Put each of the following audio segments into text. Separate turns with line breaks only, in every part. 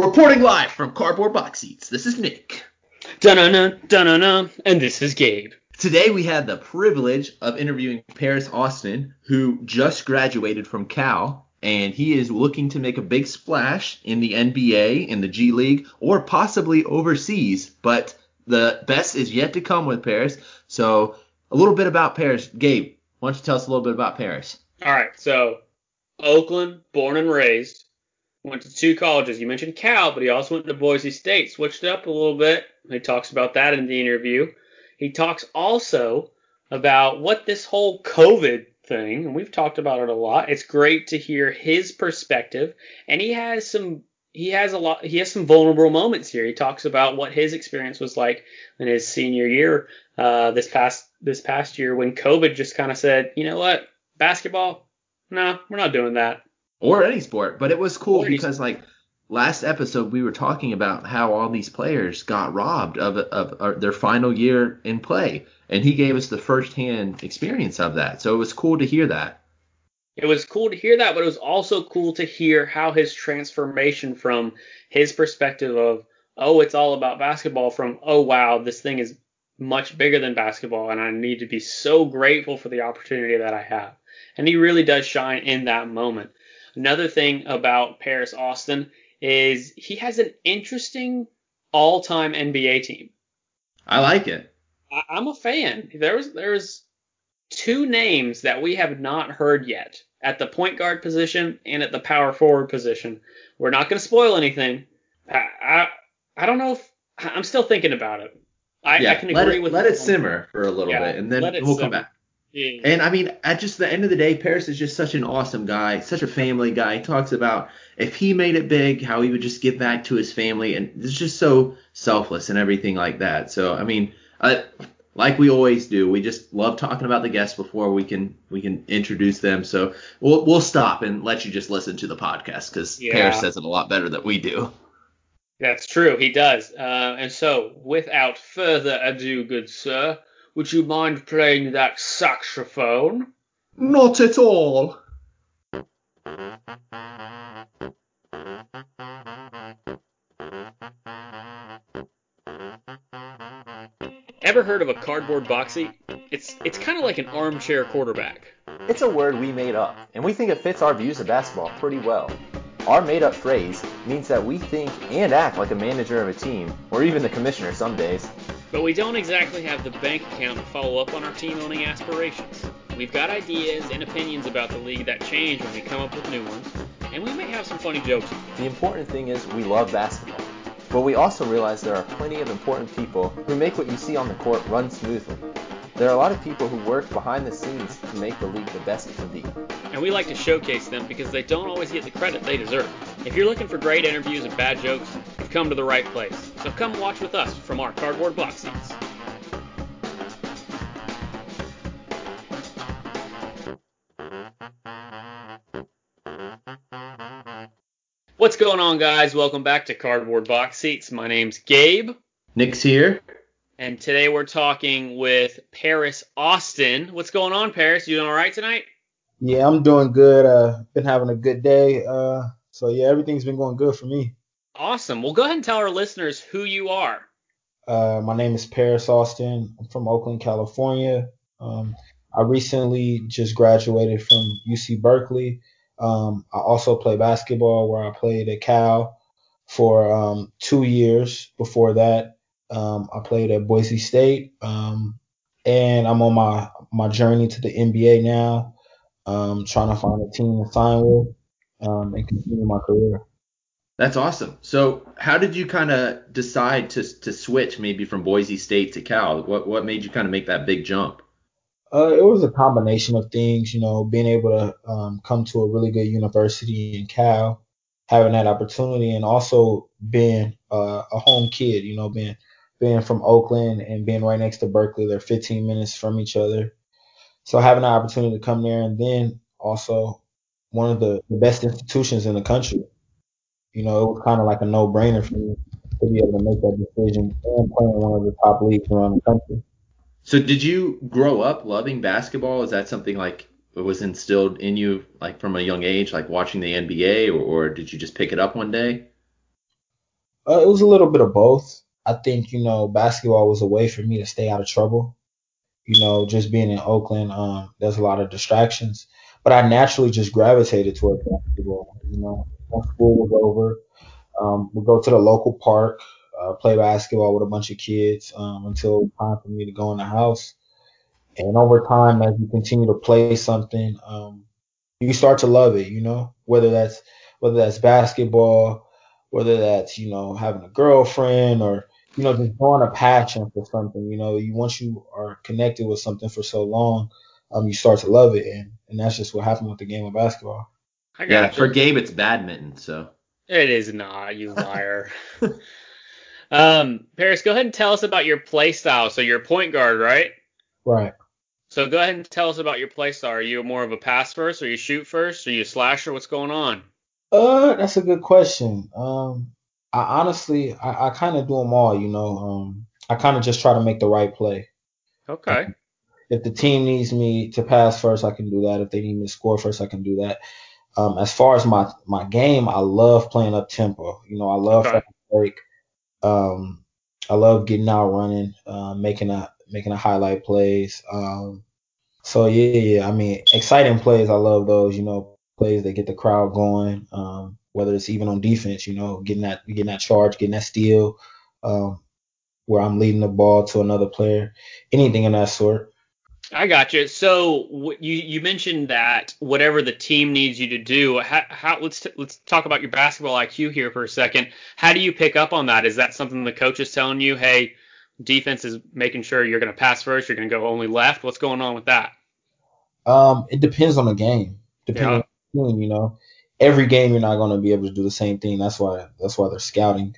Reporting live from Cardboard Box Seats, this is Nick.
Dun-dun-dun, dun-dun-dun, and this is Gabe.
Today we had the privilege of interviewing Paris Austin, who just graduated from Cal, and he is looking to make a big splash in the NBA, in the G League, or possibly overseas. But the best is yet to come with Paris. So a little bit about Paris. Gabe, why don't you tell us a little bit about Paris?
All right, so Oakland, born and raised, went to two colleges. You mentioned Cal, but he also went to Boise State. Switched it up a little bit. He talks about that in the interview. He talks also about what this whole COVID thing, and we've talked about it a lot. It's great to hear his perspective, and he has some he has a lot he has some vulnerable moments here. He talks about what his experience was like in his senior year uh, this past this past year when COVID just kind of said, you know what, basketball, no, we're not doing that.
Or any sport, but it was cool because like last episode we were talking about how all these players got robbed of, of, of their final year in play, and he gave us the firsthand experience of that. So it was cool to hear that.
It was cool to hear that, but it was also cool to hear how his transformation from his perspective of, oh, it's all about basketball, from, oh, wow, this thing is much bigger than basketball, and I need to be so grateful for the opportunity that I have. And he really does shine in that moment. Another thing about Paris Austin is he has an interesting all time NBA team.
I like it.
I, I'm a fan. There's there's two names that we have not heard yet at the point guard position and at the power forward position. We're not going to spoil anything. I, I I don't know if I'm still thinking about it. I,
yeah,
I can
let
agree
it,
with
let it simmer for a little
Yeah,
bit, and then we'll come back.
Yeah.
And I mean, at just the end of the day, Paris is just such an awesome guy, such a family guy. He talks about if he made it big, how he would just give back to his family, and it's just so selfless and everything like that. So I mean, uh, like we always do, we just love talking about the guests before we can we can introduce them. So we'll we'll stop and let you just listen to the podcast because
Yeah.
Paris says it a lot better than we do.
That's true, he does. Uh, and so, without further ado, good sir, would you mind playing that saxophone?
Not at all.
Ever heard of a cardboard boxy? It's it's kind of like an armchair quarterback.
It's a word we made up, and we think it fits our views of basketball pretty well. Our made up phrase means that we think and act like a manager of a team, or even the commissioner some days.
But we don't exactly have the bank account to follow up on our team owning aspirations. We've got ideas and opinions about the league that change when we come up with new ones, and we may have some funny jokes.
The important thing is we love basketball. But we also realize there are plenty of important people who make what you see on the court run smoothly. There are a lot of people who work behind the scenes to make the league the best it can be.
And we like to showcase them because they don't always get the credit they deserve. If you're looking for great interviews and bad jokes, you've come to the right place. So come watch with us from our cardboard box seats. What's going on, guys? Welcome back to Cardboard Box Seats. My name's Gabe,
Nick's here.
and today we're talking with Paris Austin. What's going on, Paris? You doing all right tonight?
Yeah, I'm doing good. Uh, been having a good day. Uh, so yeah, everything's been going good for me.
Awesome. Well, go ahead and tell our listeners who you are.
Uh, my name is Paris Austin. I'm from Oakland, California. Um, I recently just graduated from UC Berkeley. Um, I also play basketball where I played at Cal for um, two years. Before that, um, I played at Boise State. Um, and I'm on my, my journey to the NBA now, um, trying to find a team to sign with and continue my career.
That's awesome. So, how did you kind of decide to to switch maybe from Boise State to Cal? What what made you kind of make that big jump?
Uh, it was a combination of things, you know, being able to um, come to a really good university in Cal, having that opportunity, and also being uh, a home kid, you know, being being from Oakland and being right next to Berkeley, they're 15 minutes from each other. So having the opportunity to come there, and then also one of the, the best institutions in the country, you know, it was kind of like a no-brainer for me to be able to make that decision and playing in one of the top leagues around the country.
So, did you grow up loving basketball? Is that something like was instilled in you like from a young age, like watching the NBA, or, or did you just pick it up one day?
Uh, it was a little bit of both. I think you know basketball was a way for me to stay out of trouble. You know, just being in Oakland, um, there's a lot of distractions, but I naturally just gravitated toward basketball. You know, once school was over, um, we'd go to the local park, uh, play basketball with a bunch of kids um, until time for me to go in the house. And over time, as you continue to play something, um, you start to love it. You know, whether that's whether that's basketball, whether that's you know having a girlfriend or you know just growing a passion for something. You know, you once you are connected with something for so long, um, you start to love it, and and that's just what happened with the game of basketball.
I
Yeah,
got
for. Gabe it's badminton. So
It is not, you liar. um, Paris, go ahead and tell us about your play style. So you're a point guard, right?
Right.
So go ahead and tell us about your play style. Are you more of a pass first, or you shoot first, or you a slasher? What's going on?
Uh, that's a good question. Um, I honestly, I, I kind of do them all. You know, um, I kind of just try to make the right play.
Okay.
If the team needs me to pass first, I can do that. If they need me to score first, I can do that. Um, as far as my my game, I love playing up tempo. You know, I love
Okay.
break. Um, I love getting out running, uh, making a making a highlight plays. Um, so yeah, yeah. I mean, exciting plays. I love those. You know, plays that get the crowd going. Um, whether it's even on defense, you know, getting that getting that charge, getting that steal, um, where I'm leading the ball to another player, anything in that sort.
I got you. So you you mentioned that whatever the team needs you to do, how, how let's t- let's talk about your basketball IQ here for a second. How do you pick up on that? Is that something the coach is telling you? Hey, defense is making sure you're going to pass first. You're going to go only left. What's going on with that?
Um, it depends on the game. Depending
Yeah.
on the team, you know, every game you're not going to be able to do the same thing. That's why that's why they're scouting.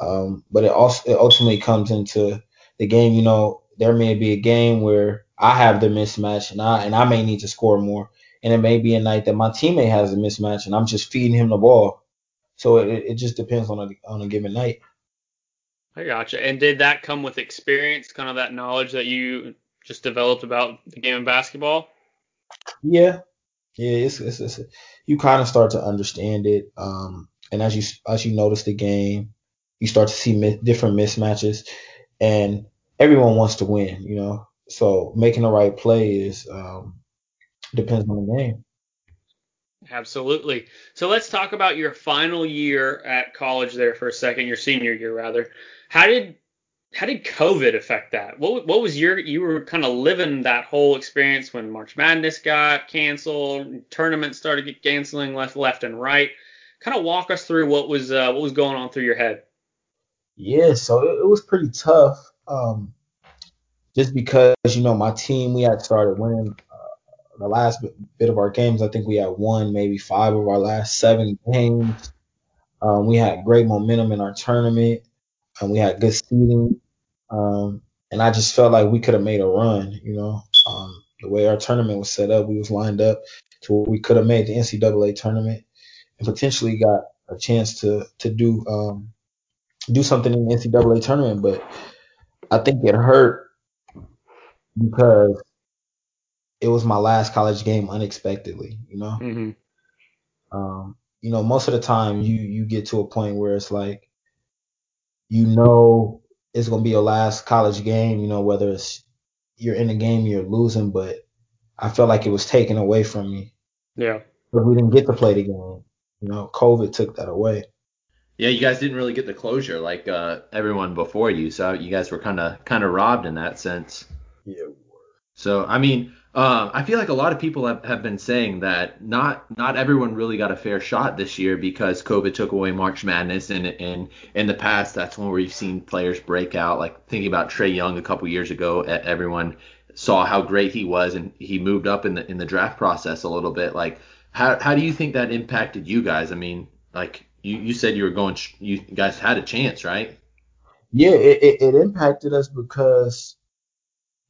Um, but it also it ultimately comes into the game. You know, there may be a game where I have the mismatch and I and I may need to score more, and it may be a night that my teammate has a mismatch and I'm just feeding him the ball. So it, it just depends on a on a given night.
I gotcha. And did that come with experience, kind of that knowledge that you just developed about the game of basketball?
Yeah, yeah. It's, it's, it's you kind of start to understand it. Um, and as you as you notice the game, you start to see mi- different mismatches, and everyone wants to win. You know, so making the right play is um, depends on the game.
Absolutely. So let's talk about your final year at college there for a second, your senior year rather. How did how did COVID affect that? What what was your you were kind of living that whole experience when March Madness got canceled, tournaments started get canceling left left and right. Kind of walk us through what was uh, what was going on through your head.
Yeah, so it, it was pretty tough. Um, just because you know my team, we had started winning uh, the last bit, of our games. I think we had won maybe five of our last seven games. Um, we had great momentum in our tournament, and we had good seeding. Um, and I just felt like we could have made a run. You know, um, the way our tournament was set up, we was lined up to where we could have made the NCAA tournament and potentially got a chance to to do um, do something in the NCAA tournament. But I think it hurt because it was my last college game unexpectedly. You know.
Mm-hmm.
Um, you know, most of the time you you get to a point where it's like you know it's gonna be your last college game, you know, whether it's you're in the game you're losing, but I felt like it was taken away from me.
Yeah.
But we didn't get to play the game. You know, COVID took that away.
yeah, you guys didn't really get the closure like uh, everyone before you. So you guys were kind of kind of robbed in that sense.
Yeah.
So I mean, uh, I feel like a lot of people have, have been saying that not not everyone really got a fair shot this year because COVID took away March Madness, and and in the past that's when we've seen players break out. Like thinking about Trae Young a couple years ago, everyone saw how great he was, and he moved up in the in the draft process a little bit. Like how how do you think that impacted you guys? I mean, like you you said you were going, you guys had a chance, right?
Yeah, it, it, it impacted us because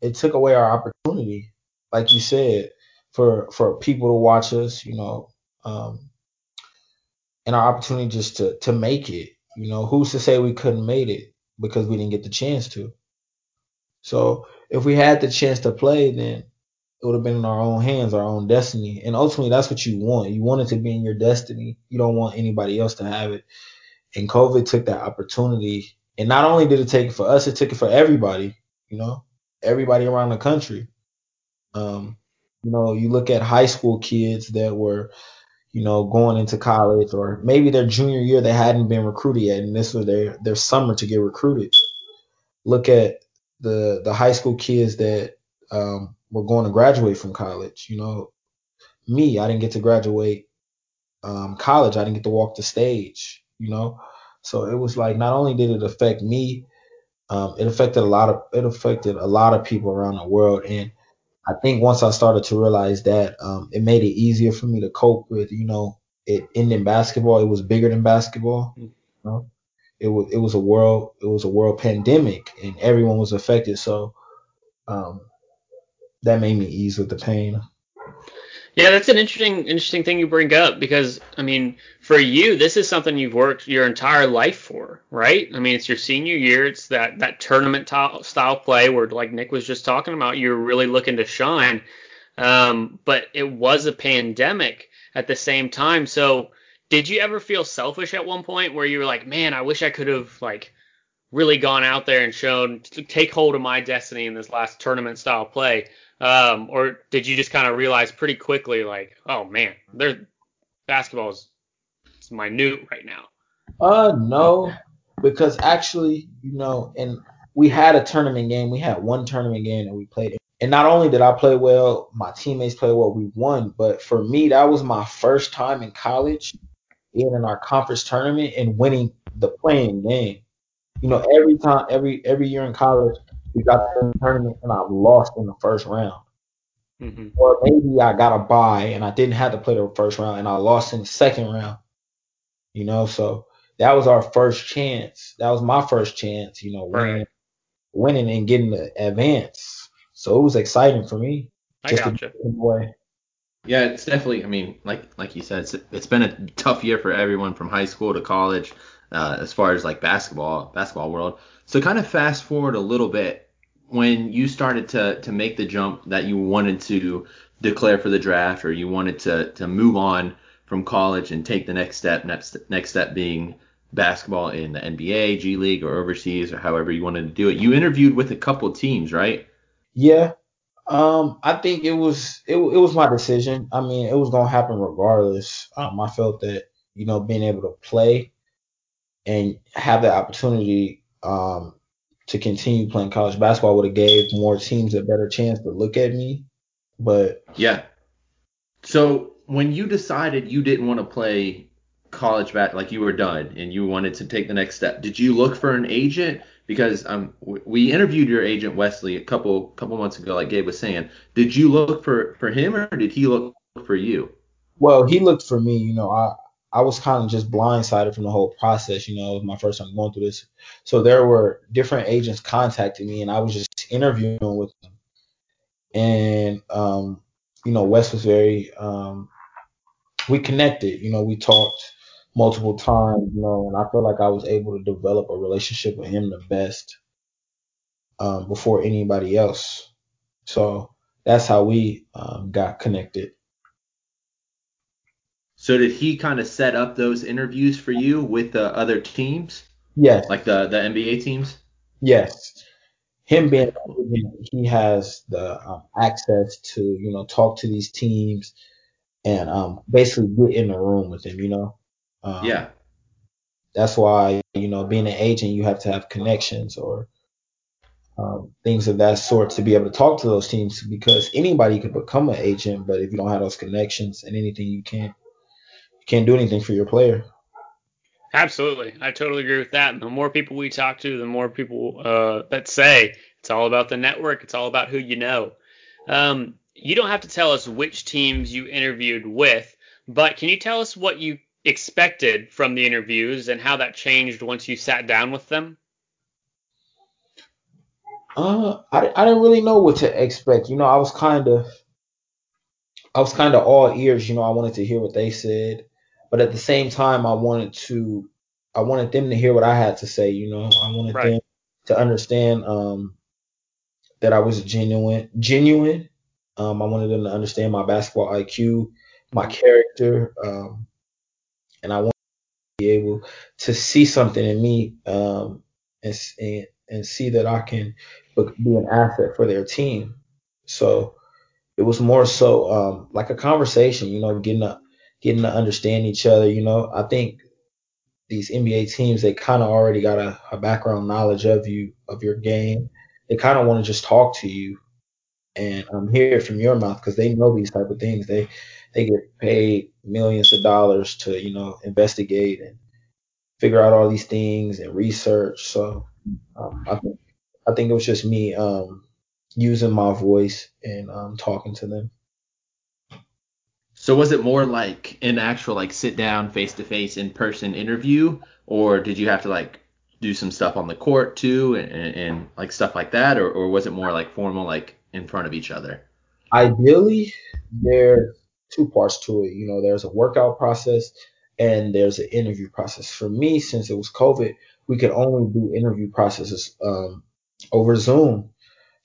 it took away our opportunity. Like you said, for for people to watch us, you know, um, and our opportunity just to to make it. You know, who's to say we couldn't made it because we didn't get the chance to? So if we had the chance to play, then it would have been in our own hands, our own destiny. And ultimately, that's what you want. You want it to be in your destiny. You don't want anybody else to have it. And COVID took that opportunity. And not only did it take it for us, it took it for everybody, you know, everybody around the country. Um, you know, you look at high school kids that were, you know, going into college or maybe their junior year they hadn't been recruited yet and this was their their summer to get recruited. Look at the the high school kids that um, were going to graduate from college. You know, me, I didn't get to graduate um, college. I didn't get to walk the stage. You know, so it was like not only did it affect me, um, it affected a lot of it affected a lot of people around the world. And I think once I started to realize that, um, it made it easier for me to cope with, you know, it ending basketball. It was bigger than basketball. You know? It was it was a world it was a world pandemic and everyone was affected. So um, that made me ease with the pain.
Yeah, that's an interesting interesting thing you bring up because I mean, for you, this is something you've worked your entire life for, right? I mean, it's your senior year. It's that that tournament style play where, like Nick was just talking about, you're really looking to shine. Um, but it was a pandemic at the same time. So, did you ever feel selfish at one point where you were like, man, I wish I could have like really gone out there and shown take hold of my destiny in this last tournament style play? Um, or did you just kind of realize pretty quickly, like, oh man, their basketball is minute right now?
Uh, no, because actually, you know, and we had a tournament game. We had one tournament game and we played it. And not only did I play well, my teammates played well, we won. But for me, that was my first time in college being in our conference tournament and winning the playing game. You know, every time, every every year in college, we got to the tournament and I lost in the first round. Mm-hmm. Or maybe I got a bye and I didn't have to play the first round and I lost in the second round. You know, so that was our first chance. That was my first chance, you know, winning, right. winning and getting the advance. So it was exciting for me.
I gotcha.
Yeah, it's definitely. I mean, like like you said, it's, it's been a tough year for everyone from high school to college, uh, as far as like basketball basketball world. So kind of fast forward a little bit when you started to to make the jump that you wanted to declare for the draft or you wanted to to move on from college and take the next step next next step being basketball in the NBA, G League or overseas or however you wanted to do it. You interviewed with a couple teams, right?
Yeah. Um, I think it was it, it was my decision. I mean, it was gonna happen regardless. Um, I felt that you know being able to play and have the opportunity um, to continue playing college basketball would have gave more teams a better chance to look at me. But
yeah. So when you decided you didn't want to play college bat like you were done and you wanted to take the next step, did you look for an agent? Because um we interviewed your agent Wesley a couple couple months ago, like Gabe was saying. Did you look for for him or did he look for you?
Well, he looked for me. You know, I I was kind of just blindsided from the whole process. You know, my first time going through this. So there were different agents contacting me, and I was just interviewing with them. And um, you know, Wes was very um, we connected. You know, we talked multiple times. You know, and I felt like I was able to develop a relationship with him the best um, before anybody else. So that's how we um, got connected.
So did he kind of set up those interviews for you with the other teams?
Yes.
Like the the NBA teams?
Yes. Him being he has the um, access to you know talk to these teams and um basically get in the room with them. You know.
Um, yeah.
That's why you know being an agent you have to have connections or um, things of that sort to be able to talk to those teams because anybody could become an agent, but if you don't have those connections and anything you can't can't do anything for your player.
Absolutely, I totally agree with that. And the more people we talk to, the more people uh, that say it's all about the network. It's all about who you know. Um, you don't have to tell us which teams you interviewed with, but can you tell us what you expected from the interviews and how that changed once you sat down with them?
Uh, I, I didn't really know what to expect. You know, I was kind of I was kind of all ears. You know, I wanted to hear what they said but at the same time, I wanted to, I wanted them to hear what I had to say. You know, I wanted right. them to understand um, that I was genuine, genuine. Um, I wanted them to understand my basketball IQ, my character, um, and I wanted to be able to see something in me um, and, and and see that I can be an asset for their team. So it was more so um, like a conversation, you know, getting to getting to understand each other. You know, I think these NBA teams they kind of already got a, a background knowledge of you of your game. They kind of want to just talk to you and um, hear it from your mouth because they know these type of things. They they get paid millions of dollars to you know investigate and figure out all these things and research. So um, I think I think it was just me um, using my voice and um, talking to them.
So was it more like an actual like sit down face to face in person interview, or did you have to like do some stuff on the court too and, and, and like stuff like that, or, or was it more like formal like in front of each other?
Ideally, there's two parts to it. You know, there's a workout process and there's an interview process. For me, since it was COVID, we could only do interview processes um, over Zoom.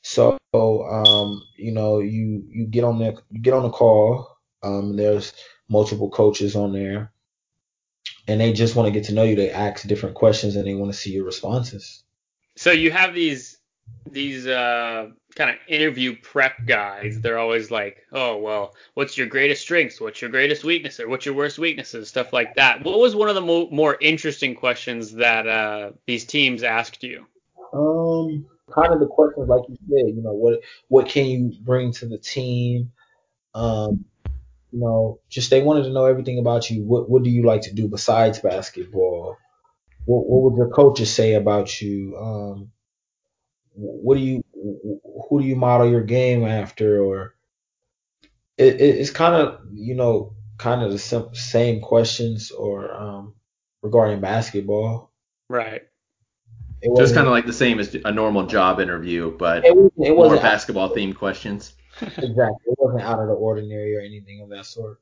So, um, you know, you you get on the you get on the call. Um, there's multiple coaches on there, and they just want to get to know you. They ask different questions and they want to see your responses.
So you have these these uh, kind of interview prep guys. They're always like, oh well, what's your greatest strengths? What's your greatest weakness? Or what's your worst weaknesses? Stuff like that. What was one of the mo- more interesting questions that uh, these teams asked you?
Um, kind of the questions like you said. You know, what what can you bring to the team? Um, you know, just they wanted to know everything about you. What what do you like to do besides basketball? What what would your coaches say about you? Um, what do you who do you model your game after or it, it, it's kind of you know kind of the same questions or um, regarding basketball
right
it was kind of like the same as a normal job interview but
it, wasn't, it
wasn't more basketball themed questions
exactly it wasn't out of the ordinary or anything of that sort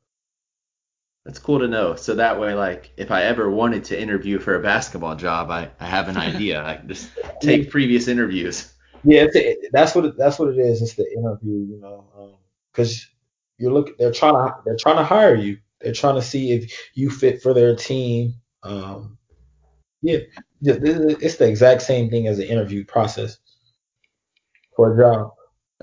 that's cool to know. So that way, like, if I ever wanted to interview for a basketball job, I, I have an idea. I just take previous interviews.
Yeah, a, that's what it, that's what it is. It's the interview, you know, because um, you're looking. They're trying to they're trying to hire you. They're trying to see if you fit for their team. Um, yeah, it's the exact same thing as the interview process for a job.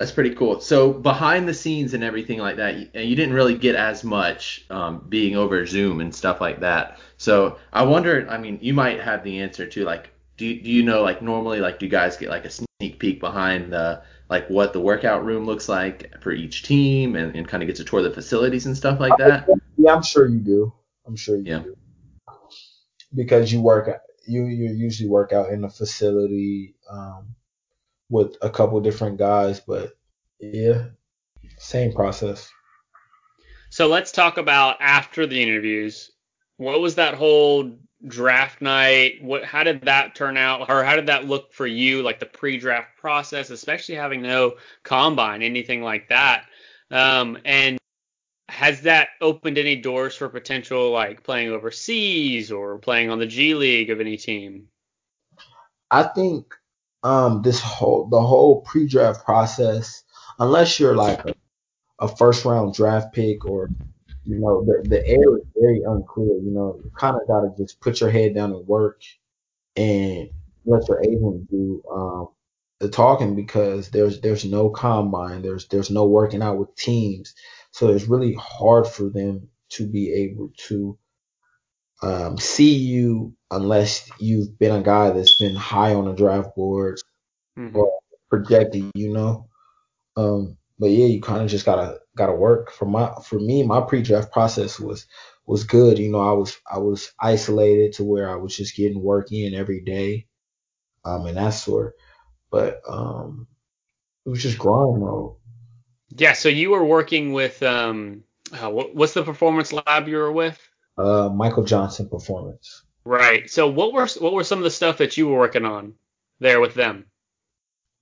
That's pretty cool. So behind the scenes and everything like that, you, you didn't really get as much um, being over Zoom and stuff like that. So I wonder. I mean, you might have the answer to like, do you, do you know like normally like do you guys get like a sneak peek behind the like what the workout room looks like for each team and, and kind of get to tour the facilities and stuff like that?
Yeah, I'm sure you do. I'm sure you yeah. do. Because you work you you usually work out in a facility. Um, with a couple different guys, but yeah, same process.
So let's talk about after the interviews. What was that whole draft night? What how did that turn out or how did that look for you like the pre-draft process, especially having no combine, anything like that? Um, and has that opened any doors for potential like playing overseas or playing on the G League of any team?
I think um this whole the whole pre-draft process, unless you're like a, a first round draft pick or you know the the air is very unclear. You know, you kind of got to just put your head down and work and let your agent do um the talking because there's there's no combine, there's there's no working out with teams, so it's really hard for them to be able to um, see you unless you've been a guy that's been high on the draft boards mm-hmm. or projected, you know. Um, but yeah, you kind of just gotta gotta work. For my for me, my pre-draft process was was good. You know, I was I was isolated to where I was just getting work in every day, um, and that sort. But um, it was just grind mode.
Yeah. So you were working with um, uh, what's the performance lab you were with?
uh, Michael Johnson performance.
Right. So what were what were some of the stuff that you were working on there with them?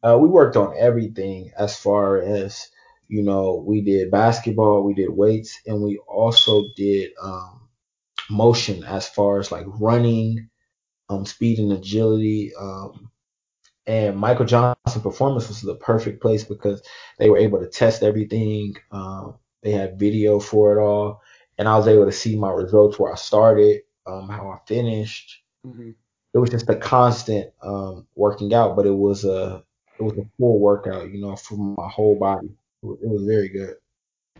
Uh, we worked on everything as far as you know. We did basketball, we did weights, and we also did um, motion as far as like running, um, speed and agility. Um, and Michael Johnson performance was the perfect place because they were able to test everything. Um, they had video for it all and I was able to see my results where I started, um, how I finished.
Mhm.
It was just a constant um, working out, but it was a it was a full workout, you know, for my whole body. It was, it was very good.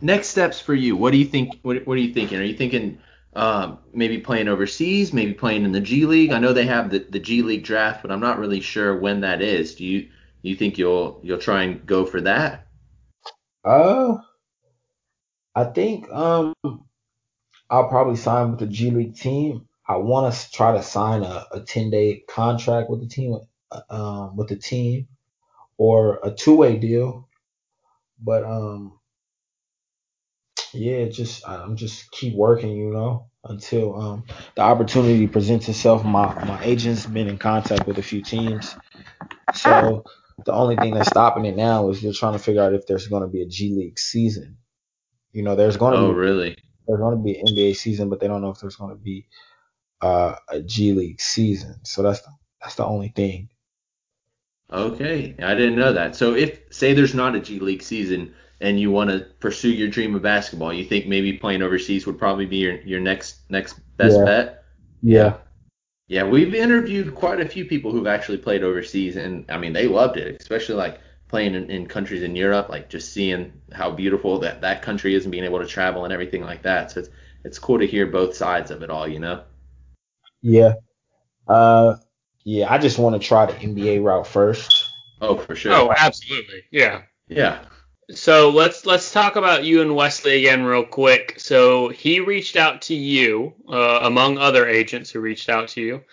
Next steps for you. What do you think? What, what are you thinking? Are you thinking um, maybe playing overseas? Maybe playing in the G League? I know they have the, the G League draft, but I'm not really sure when that is. Do you you think you'll you'll try and go for that?
Uh, I think um I'll probably sign with the G League team. I want to try to sign a, a 10 day contract with the team, uh, um, with the team, or a two way deal. But um, yeah, just I'm just keep working, you know, until um the opportunity presents itself. My my agent's been in contact with a few teams, so the only thing that's stopping it now is they're trying to figure out if there's going to be a G League season. You know, there's going to
Oh,
be Oh,
really?
There's going to be an NBA season, but they don't know if there's going to be uh, a G League season. So that's the, that's the only thing.
Okay, I didn't know that. So if say there's not a G League season and you want to pursue your dream of basketball, you think maybe playing overseas would probably be your your next next best
Yeah.
bet?
Yeah.
Yeah, we've interviewed quite a few people who've actually played overseas, and I mean they loved it, especially like playing in, in countries in Europe, like just seeing how beautiful that that country is and being able to travel and everything like that. So it's it's cool to hear both sides of it all, you know.
Yeah. Uh, yeah. I just want to try the NBA route first.
Oh, for sure.
Oh, absolutely. Yeah.
yeah.
So let's let's talk about you and Wesley again real quick. So he reached out to you, uh, among other agents who reached out to you,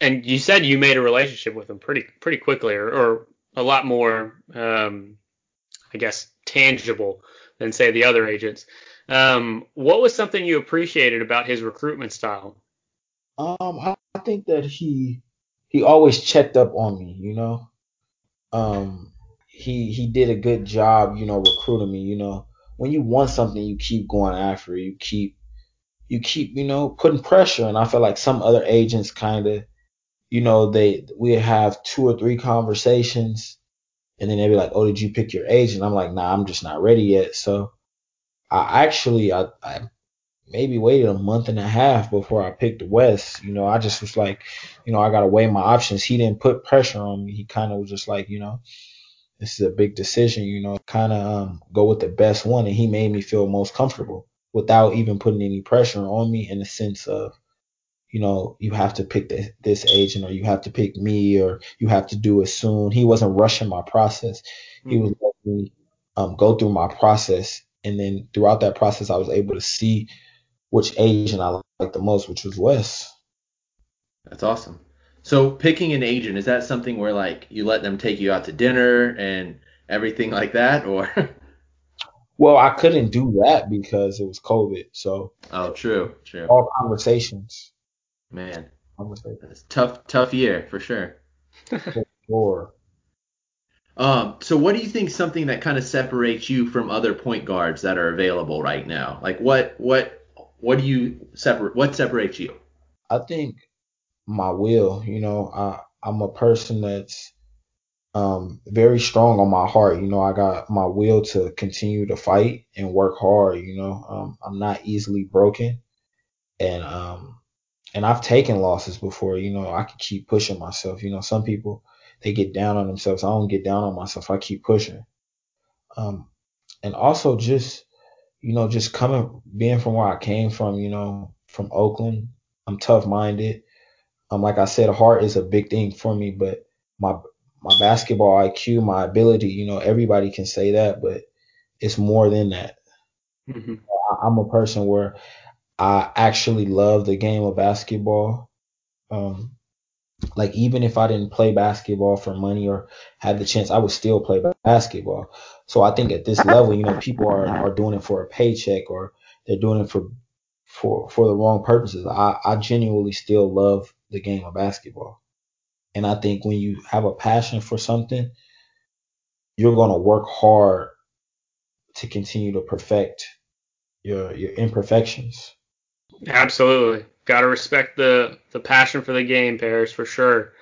and you said you made a relationship with him pretty pretty quickly, or, or a lot more, um, I guess, tangible than say the other agents. Um, what was something you appreciated about his recruitment style?
Um, I, I think that he he always checked up on me. You know. Um, he he did a good job. You know, recruiting me. You know, when you want something, you keep going after it. You keep you keep you know putting pressure. And I feel like some other agents kind of you know, they we have two or three conversations, and then they'd be like, "Oh, did you pick your agent?" I'm like, "Nah, I'm just not ready yet." So I actually I, I maybe waited a month and a half before I picked Wes. You know, I just was like, you know, I gotta weigh my options. He didn't put pressure on me. He kind of was just like, you know, this is a big decision. You know, kind of um, go with the best one, and he made me feel most comfortable without even putting any pressure on me in the sense of you know, you have to pick this, this agent or you have to pick me or you have to do it soon. He wasn't rushing my process. He was letting me um, go through my process. And then throughout that process, I was able to see which agent I liked the most, which was Wes.
That's awesome. So picking an agent, is that something where like you let them take you out to dinner and everything like that or
Well, I couldn't do that because it was COVID. So
Oh, true, true.
all conversations.
Man, it's tough tough year for sure.
Sure.
Um, so what do you think something that kind of separates you from other point guards that are available right now? Like what what what do you separate what separates you?
I think my will, you know, I I'm a person that's um very strong on my heart. You know, I got my will to continue to fight and work hard, you know. Um I'm not easily broken and um and I've taken losses before, you know, I can keep pushing myself. You know, some people they get down on themselves. I don't get down on myself. I keep pushing. Um and also just you know, just coming being from where I came from, you know, from Oakland, I'm tough minded. Um, like I said, heart is a big thing for me, but my my basketball IQ, my ability, you know, everybody can say that, but it's more than that.
hmm
I'm a person where I actually love the game of basketball. Um, like even if I didn't play basketball for money or had the chance, I would still play basketball. So I think at this level, you know, people are are doing it for a paycheck or they're doing it for for for the wrong purposes. I I genuinely still love the game of basketball. And I think when you have a passion for something, you're to work hard to continue to perfect your your imperfections.
Absolutely. Got to respect the the passion for the game, Paris, for sure.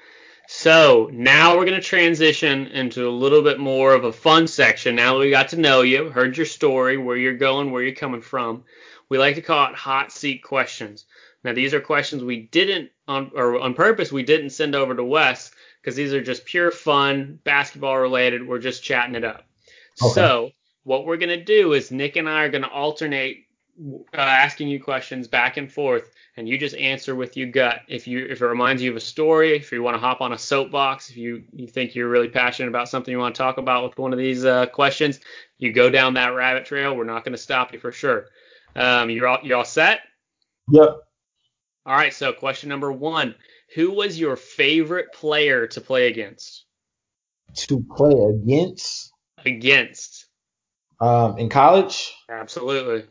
So now we're going to transition into a little bit more of a fun section. Now that we got to know you, heard your story, where you're going, where you're coming from, we like to call it hot seat questions. Now these are questions we didn't on or on purpose we didn't send over to Wes because these are just pure fun basketball related. We're just chatting it up.
Okay.
So what we're gonna do is Nick and I are gonna alternate uh, asking you questions back and forth, and you just answer with your gut. If you if it reminds you of a story, if you want to hop on a soapbox, if you you think you're really passionate about something you want to talk about with one of these uh, questions, you go down that rabbit trail. We're not gonna stop you for sure. Um, you're all you all set?
Yep.
All right. So question number one: Who was your favorite player to play against?
To play against
Against.
um in college.
Absolutely.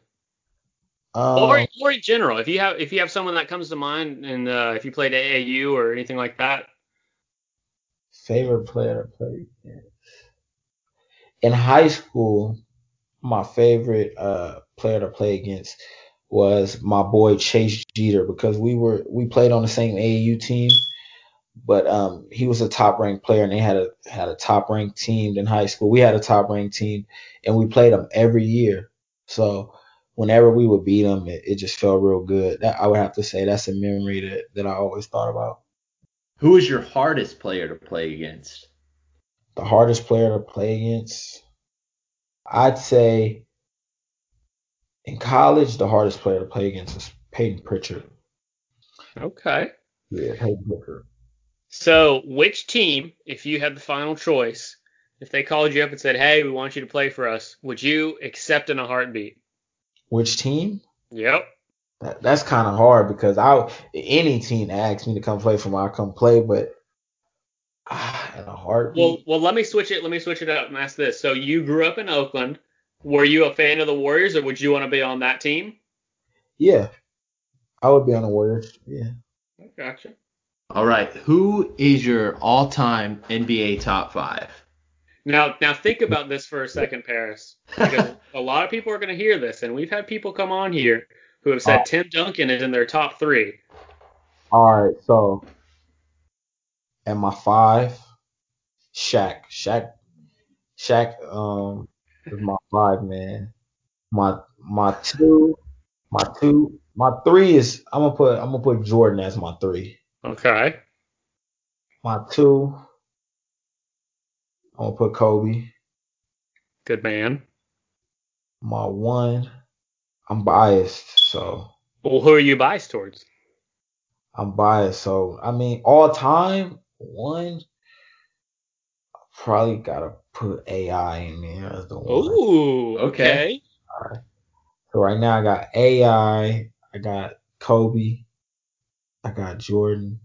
Um,
or, or in general, if you have if you have someone that comes to mind, and uh, if you played AAU or anything like that.
favorite player to play against. In high school, my favorite uh, player to play against was my boy Chase Jeter because we were we played on the same AAU team, but um, he was a top ranked player and they had a had a top ranked team in high school. We had a top ranked team and we played them every year. So whenever we would beat them, it, it just felt real good. That I would have to say that's a memory that that I always thought about.
Who was your hardest player to play against?
the hardest player to play against. I'd say in college, the hardest player to play against was Payton Pritchard.
Okay.
Yeah, Payton Pritchard.
So, which team, if you had the final choice, if they called you up and said, "Hey, we want you to play for us," would you accept in a heartbeat?
Which team?
Yep.
That, that's kind of hard because I any team asks me to come play for me, I come play. But ah, in a heartbeat,
Well, well, let me switch it. Let me switch it up and ask this. So, you grew up in Oakland. Were you a fan of the Warriors, or would you want to be on that team?
yeah, I would be on the Warriors. Yeah,
Gotcha.
All right. Who is your all-time NBA top five?
Now, now think about this for a second, Paris, because a lot of people are going to hear this, and we've had people come on here who have said
Oh.
Tim Duncan is in their top three.
All right, so at my five, Shaq, Shaq, Shaq, um, is my five man. My my two, my two, my three is I'm gonna put I'm gonna put Jordan as my three.
Okay.
My two, I'm gonna put Kobe.
Good man.
My one, I'm biased, so
Well, who are you biased towards?
I'm biased. So I mean, all time one, probably gotta put AI in there as the one.
Ooh.
Okay.
Okay.
So right now I got AI, I got Kobe, I got Jordan.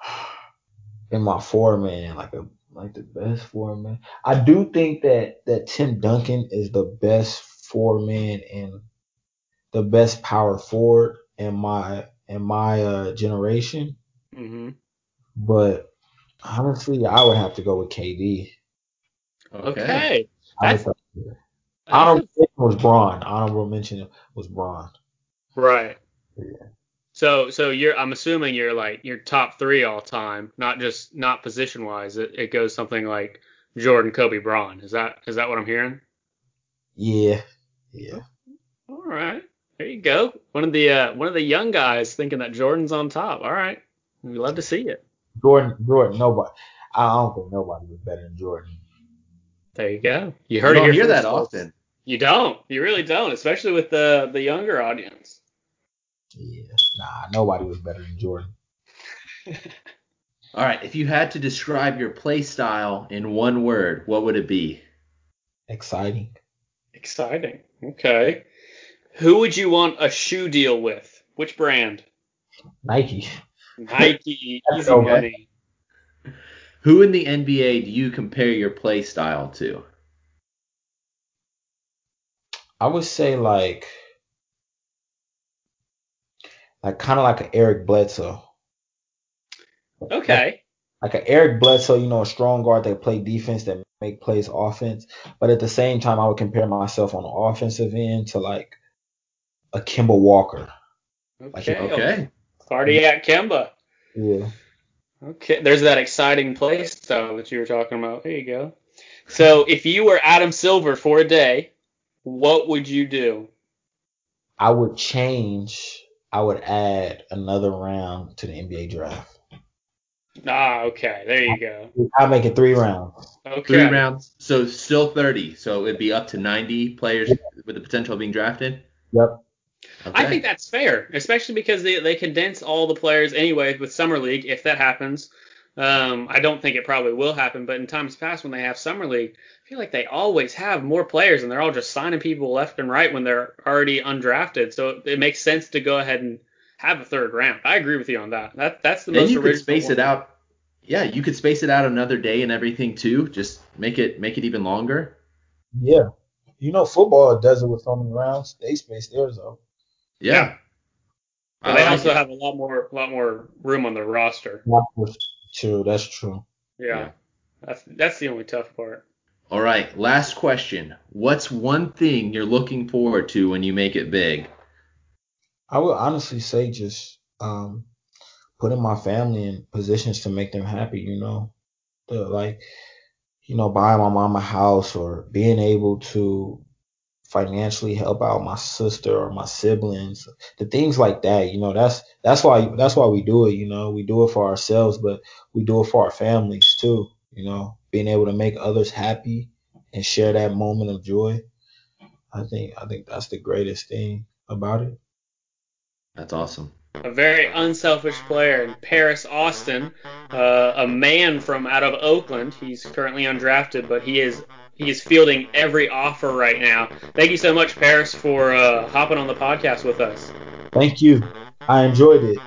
In my four man, like a like the best four man. I do think that that Tim Duncan is the best four man and the best power forward in my in my uh, generation.
hmm
But honestly, I would have to go with KD.
Okay.
I would
That's-
have- Honorable mention was Bron. Honorable mention was Bron.
Right.
Yeah.
So, so you're. I'm assuming you're like your top three all time, not just not position wise. It, it goes something like Jordan, Kobe, Bron. Is that is that what I'm hearing?
Yeah. Yeah.
All right. There you go. One of the uh, one of the young guys thinking that Jordan's on top. All right. We love to see it.
Jordan, Jordan, nobody. I don't think nobody was better than Jordan.
There you go. You
You
heard
don't
it here
hear that often.
You don't. You really don't, especially with the the younger audience.
Yeah, nah, nobody was better than Jordan.
All right. If you had to describe your play style in one word, what would it be?
Exciting.
Exciting. Okay. Who would you want a shoe deal with? Which brand?
Nike.
Nike. Easy
so much.
money.
Who in the NBA do you compare your play style to?
I would say like, like kind of like an Eric Bledsoe.
Okay.
Like an Eric Bledsoe, you know, a strong guard that play defense that make plays offense. But at the same time, I would compare myself on the offensive end to like a Kemba Walker.
Okay.
Okay.
Cardiac Kemba.
Yeah.
Okay. There's that exciting play style that you were talking about. There you go. So if you were Adam Silver for a day, what would you do?
I would change. I would add another round to the NBA draft.
Ah, okay. There you go.
I'll make it three rounds.
Okay.
Three rounds, so still 30. So it'd be up to 90 players with the potential of being drafted.
Yep.
Okay.
I think that's fair, especially because they, they condense all the players anyway with summer league. If that happens, um, I don't think it probably will happen. But in times past, when they have summer league, I feel like they always have more players, and they're all just signing people left and right when they're already undrafted. So it makes sense to go ahead and have a third round. I agree with you on that. That that's the
Then
most
you could space
one.
it out. Yeah, you could space it out another day and everything too. Just make it make it even longer.
Yeah. You know, football does it with so many rounds. They space theirs out.
Yeah.
But
I
they
like
also
it.
have a lot more lot more room on the roster.
True, that's true.
Yeah.
Yeah.
That's that's the only tough part.
All right, last question. What's one thing you're looking forward to when you make it big?
I would honestly say just um putting my family in positions to make them happy, you know. The, like, you know, buying my mom a house or being able to financially help out my sister or my siblings. The things like that, you know, that's that's why that's why we do it, you know. We do it for ourselves, but we do it for our families too, you know. Being able to make others happy and share that moment of joy. I think I think that's the greatest thing about it.
That's awesome.
a very unselfish player in Paris Austin, uh, a man from out of Oakland. He's currently undrafted, but he is he is fielding every offer right now. Thank you so much, Paris, for uh, hopping on the podcast with us.
Thank you. I enjoyed it.